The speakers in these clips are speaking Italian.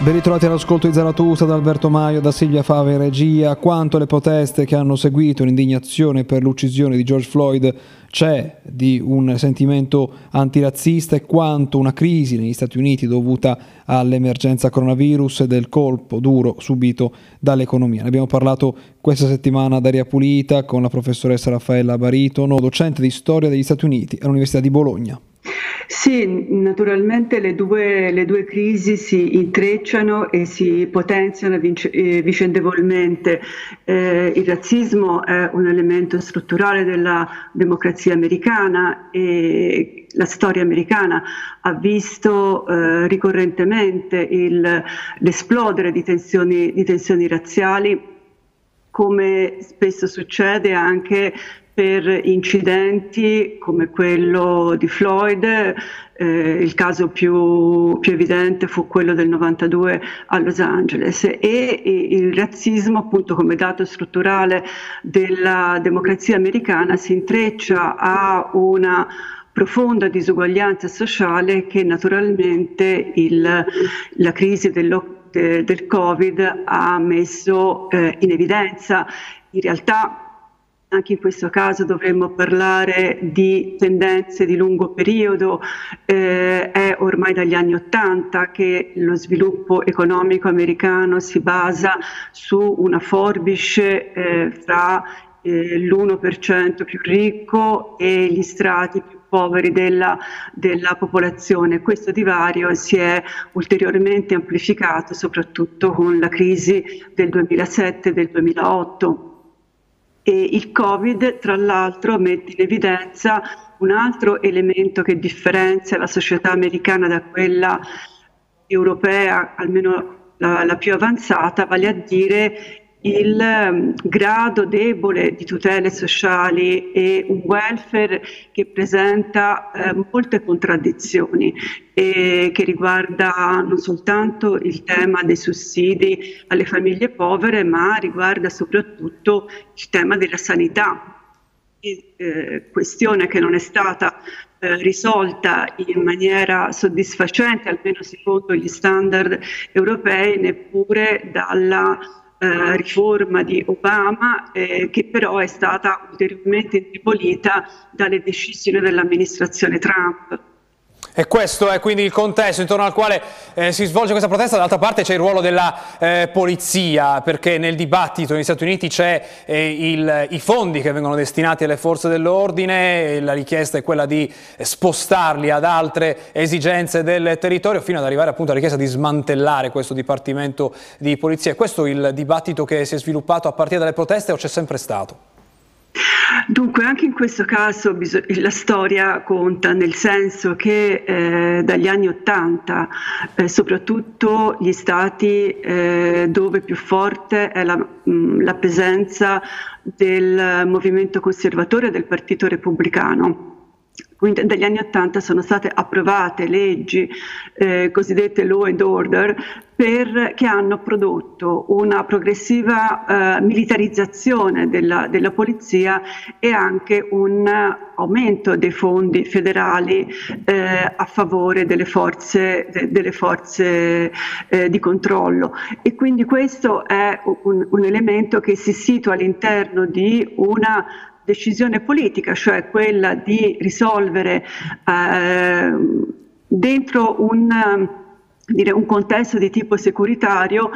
Ben ritrovati all'ascolto di Zaratusa da Alberto Maio, da Silvia Fava in regia. Quanto le proteste che hanno seguito l'indignazione per l'uccisione di George Floyd c'è di un sentimento antirazzista e quanto una crisi negli Stati Uniti dovuta all'emergenza coronavirus e del colpo duro subito dall'economia. Ne abbiamo parlato questa settimana ad aria pulita con la professoressa Raffaella Baritono, docente di storia degli Stati Uniti all'Università di Bologna. Sì, naturalmente le due, le due, crisi si intrecciano e si potenziano vinc- eh, vicendevolmente. Eh, il razzismo è un elemento strutturale della democrazia americana e la storia americana ha visto eh, ricorrentemente il, l'esplodere di tensioni, di tensioni razziali come spesso succede anche per incidenti come quello di Floyd, eh, il caso più, più, evidente fu quello del 92 a Los Angeles. E, il razzismo appunto come dato strutturale della democrazia americana si intreccia a una profonda disuguaglianza sociale che naturalmente il, la crisi del, del Covid ha messo eh, in evidenza. In realtà anche in questo caso dovremmo parlare di tendenze di lungo periodo, eh, è ormai dagli anni Ottanta che lo sviluppo economico americano si basa su una forbice eh, fra eh, l'1% più ricco e gli strati più poveri della, della, popolazione. Questo divario si è ulteriormente amplificato soprattutto con la crisi del 2007 e del 2008 e il Covid, tra l'altro, mette in evidenza un altro elemento che differenzia la società americana da quella europea, almeno la, la più avanzata, vale a dire il um, grado debole di tutele sociali e un welfare che presenta eh, molte contraddizioni e che riguarda non soltanto il tema dei sussidi alle famiglie povere, ma riguarda soprattutto il tema della sanità. Eh, questione che non è stata eh, risolta in maniera soddisfacente, almeno secondo gli standard europei, neppure dalla eh, riforma di Obama eh, che però è stata ulteriormente indebolita dalle decisioni dell'amministrazione Trump. E questo è quindi il contesto intorno al quale eh, si svolge questa protesta, dall'altra parte c'è il ruolo della eh, polizia, perché nel dibattito negli Stati Uniti c'è eh, i fondi che vengono destinati alle forze dell'ordine, la richiesta è quella di spostarli ad altre esigenze del territorio, fino ad arrivare appunto alla richiesta di smantellare questo dipartimento di polizia. È questo il dibattito che si è sviluppato a partire dalle proteste o c'è sempre stato? Dunque, anche in questo caso la storia conta, nel senso che eh, dagli anni Ottanta, eh, soprattutto gli stati eh, dove più forte è la, mh, la presenza del movimento conservatore del Partito Repubblicano, quindi dagli anni Ottanta sono state approvate leggi eh, cosiddette law and order per, che hanno prodotto una progressiva eh, militarizzazione della, della, polizia e anche un aumento dei fondi federali eh, a favore delle forze, de, delle forze eh, di controllo. E quindi questo è un, un elemento che si situa all'interno di una decisione politica, cioè quella di risolvere eh, dentro un, dire, un contesto di tipo securitario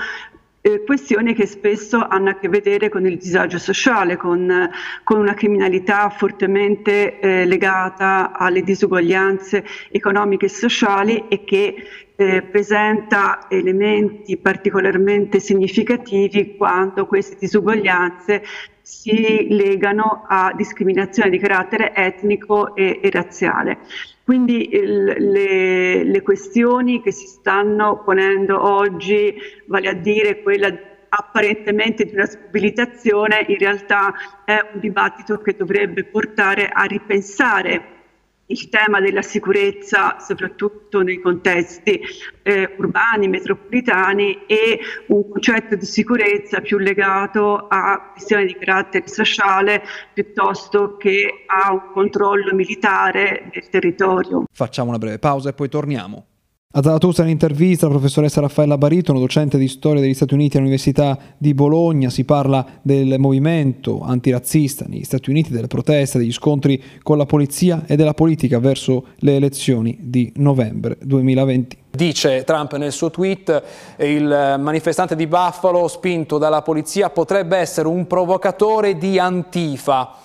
eh, questioni che spesso hanno a che vedere con il disagio sociale, con, con una criminalità fortemente eh, legata alle disuguaglianze economiche e sociali e che eh, presenta elementi particolarmente significativi quando queste disuguaglianze si legano a discriminazione di carattere etnico e, e razziale. Quindi il, le, le questioni che si stanno ponendo oggi, vale a dire quella apparentemente di una smobilitazione, in realtà è un dibattito che dovrebbe portare a ripensare il tema della sicurezza, soprattutto nei contesti eh, urbani, metropolitani, e un concetto di sicurezza più legato a questioni di carattere sociale piuttosto che a un controllo militare del territorio. Facciamo una breve pausa e poi torniamo. A Zalatosta in intervista la professoressa Raffaella Baritono, docente di storia degli Stati Uniti all'Università di Bologna, si parla del movimento antirazzista negli Stati Uniti, delle proteste, degli scontri con la polizia e della politica verso le elezioni di novembre 2020. Dice Trump nel suo tweet, il manifestante di Buffalo spinto dalla polizia potrebbe essere un provocatore di Antifa.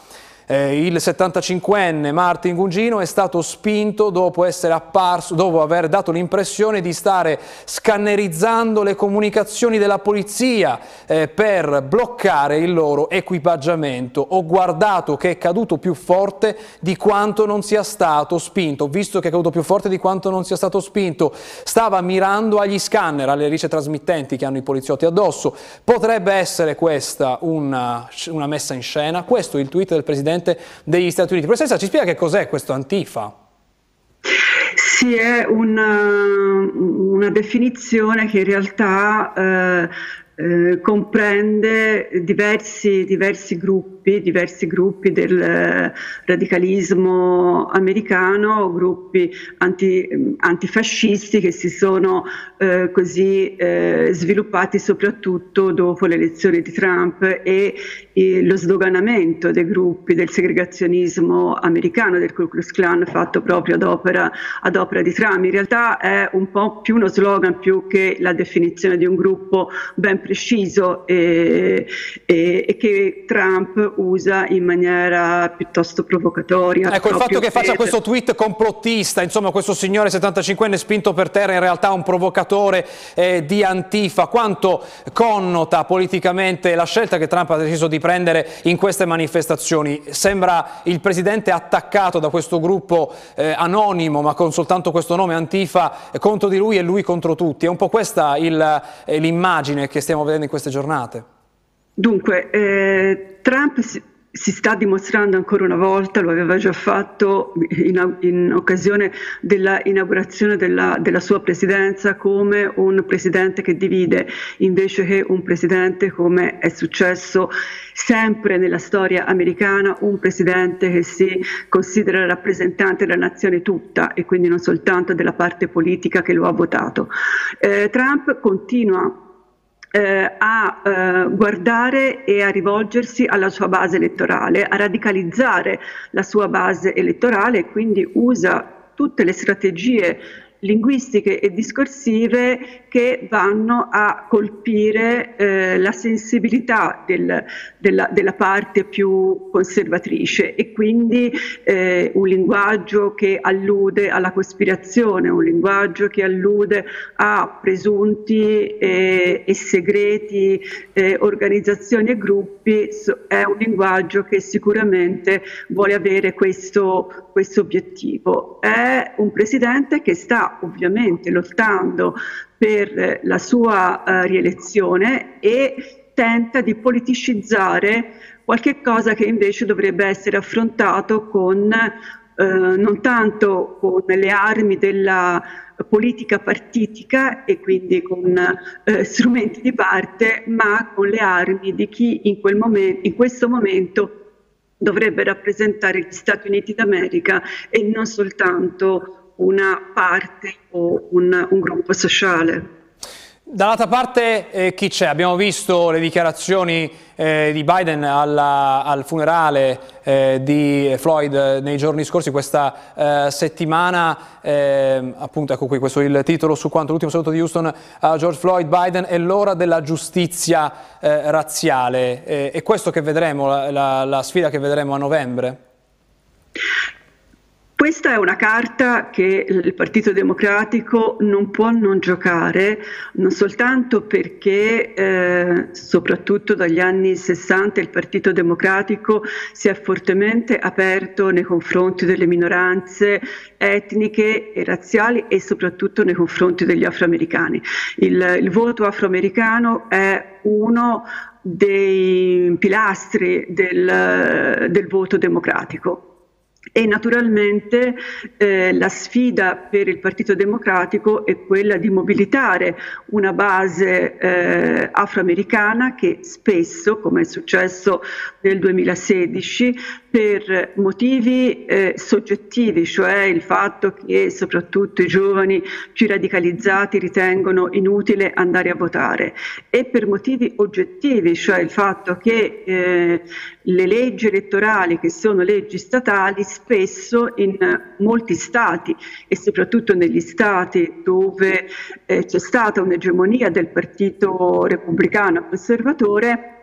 Eh, il 75enne Martin Gungino è stato spinto dopo apparso, dopo aver dato l'impressione di stare scannerizzando le comunicazioni della polizia eh, per bloccare il loro equipaggiamento. Ho guardato che è caduto più forte di quanto non sia stato spinto, ho visto che è caduto più forte di quanto non sia stato spinto. Stava mirando agli scanner, alle rice trasmittenti che hanno i poliziotti addosso. Potrebbe essere questa una, una messa in scena? Questo è il tweet del Presidente Presidente degli Stati Uniti. Professoressa, ci spiega che cos'è questo Antifa? Sì, è una, una definizione che in realtà eh, eh, comprende diversi, diversi, gruppi, diversi gruppi del radicalismo americano, gruppi anti, antifascisti che si sono eh, così eh, sviluppati soprattutto dopo le elezioni di Trump e lo sdoganamento dei gruppi del segregazionismo americano, del Ku Klux Klan fatto proprio ad opera, ad opera di Trump. In realtà è un po' più uno slogan più che la definizione di un gruppo ben preciso e, e, e, che Trump usa in maniera piuttosto provocatoria. Ecco, il fatto che faccia questo tweet complottista, insomma questo signore 75enne spinto per terra in realtà un provocatore eh, di Antifa, quanto connota politicamente la scelta che Trump ha deciso di prendere in queste manifestazioni? Sembra il Presidente attaccato da questo gruppo eh, anonimo ma con soltanto questo nome Antifa contro di lui e lui contro tutti. È un po' questa eh, l'immagine che stiamo vedendo in queste giornate? Dunque, eh, Trump si, si, sta dimostrando ancora una volta, lo aveva già fatto in, in occasione dell'inaugurazione della, della, sua presidenza, come un presidente che divide, invece che un presidente come è successo sempre nella storia americana, un presidente che si considera rappresentante della nazione tutta e quindi non soltanto della parte politica che lo ha votato. Eh, Trump continua eh, a eh, guardare e a rivolgersi alla sua base elettorale, a radicalizzare la sua base elettorale e quindi usa tutte le strategie linguistiche e discorsive che vanno a colpire eh, la sensibilità del, della, della, parte più conservatrice e quindi eh, un linguaggio che allude alla cospirazione, un linguaggio che allude a presunti eh, e segreti eh, organizzazioni e gruppi, è un linguaggio che sicuramente vuole avere questo, questo obiettivo. È un presidente che sta ovviamente lottando per la sua uh, rielezione e tenta di politicizzare qualche cosa che invece dovrebbe essere affrontato con eh, non tanto con le armi della politica partitica e quindi con eh, strumenti di parte, ma con le armi di chi in, momento, in questo momento dovrebbe rappresentare gli Stati Uniti d'America e non soltanto una parte o un, un gruppo sociale. Dall'altra parte eh, chi c'è? Abbiamo visto le dichiarazioni eh, di Biden alla, al funerale eh, di Floyd nei giorni scorsi, questa eh, settimana, eh, appunto ecco qui questo è il titolo su quanto l'ultimo saluto di Houston a George Floyd, Biden è l'ora della giustizia eh, razziale. è questo che vedremo, la, la, la sfida che vedremo a novembre? Questa è una carta che il Partito Democratico non può non giocare, non soltanto perché eh, soprattutto dagli anni 60 il Partito Democratico si è fortemente aperto nei confronti delle minoranze etniche e razziali e soprattutto nei confronti degli afroamericani. Il, il voto afroamericano è uno dei pilastri del, del voto democratico e naturalmente eh, la sfida per il Partito Democratico è quella di mobilitare una base eh, afroamericana che spesso, come è successo nel 2016, per motivi eh, soggettivi, cioè il fatto che soprattutto i giovani più radicalizzati ritengono inutile andare a votare. E per motivi oggettivi, cioè il fatto che eh, le leggi elettorali che sono leggi statali spesso in molti stati e soprattutto negli stati dove eh, c'è stata un'egemonia del partito repubblicano conservatore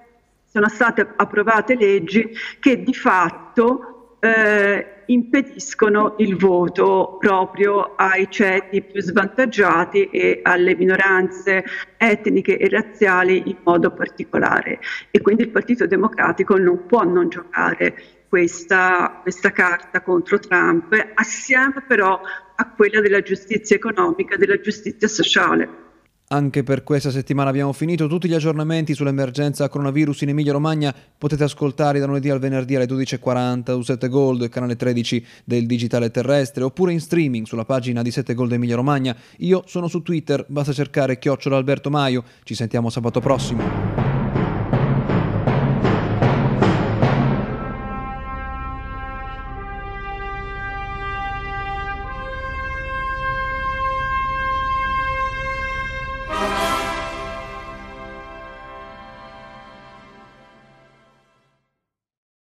sono state approvate leggi che di fatto eh, impediscono il voto proprio ai ceti più svantaggiati e alle minoranze etniche e razziali in modo particolare. E quindi il Partito Democratico non può non giocare questa, questa carta contro Trump, assieme però a quella della giustizia economica, della giustizia sociale. Anche per questa settimana abbiamo finito. Tutti gli aggiornamenti sull'emergenza coronavirus in Emilia-Romagna potete ascoltare da lunedì al venerdì alle 12.40 su 7 Gold, canale 13 del Digitale Terrestre, oppure in streaming sulla pagina di 7 Gold Emilia-Romagna. Io sono su Twitter, basta cercare chiocciola Alberto Maio. Ci sentiamo sabato prossimo.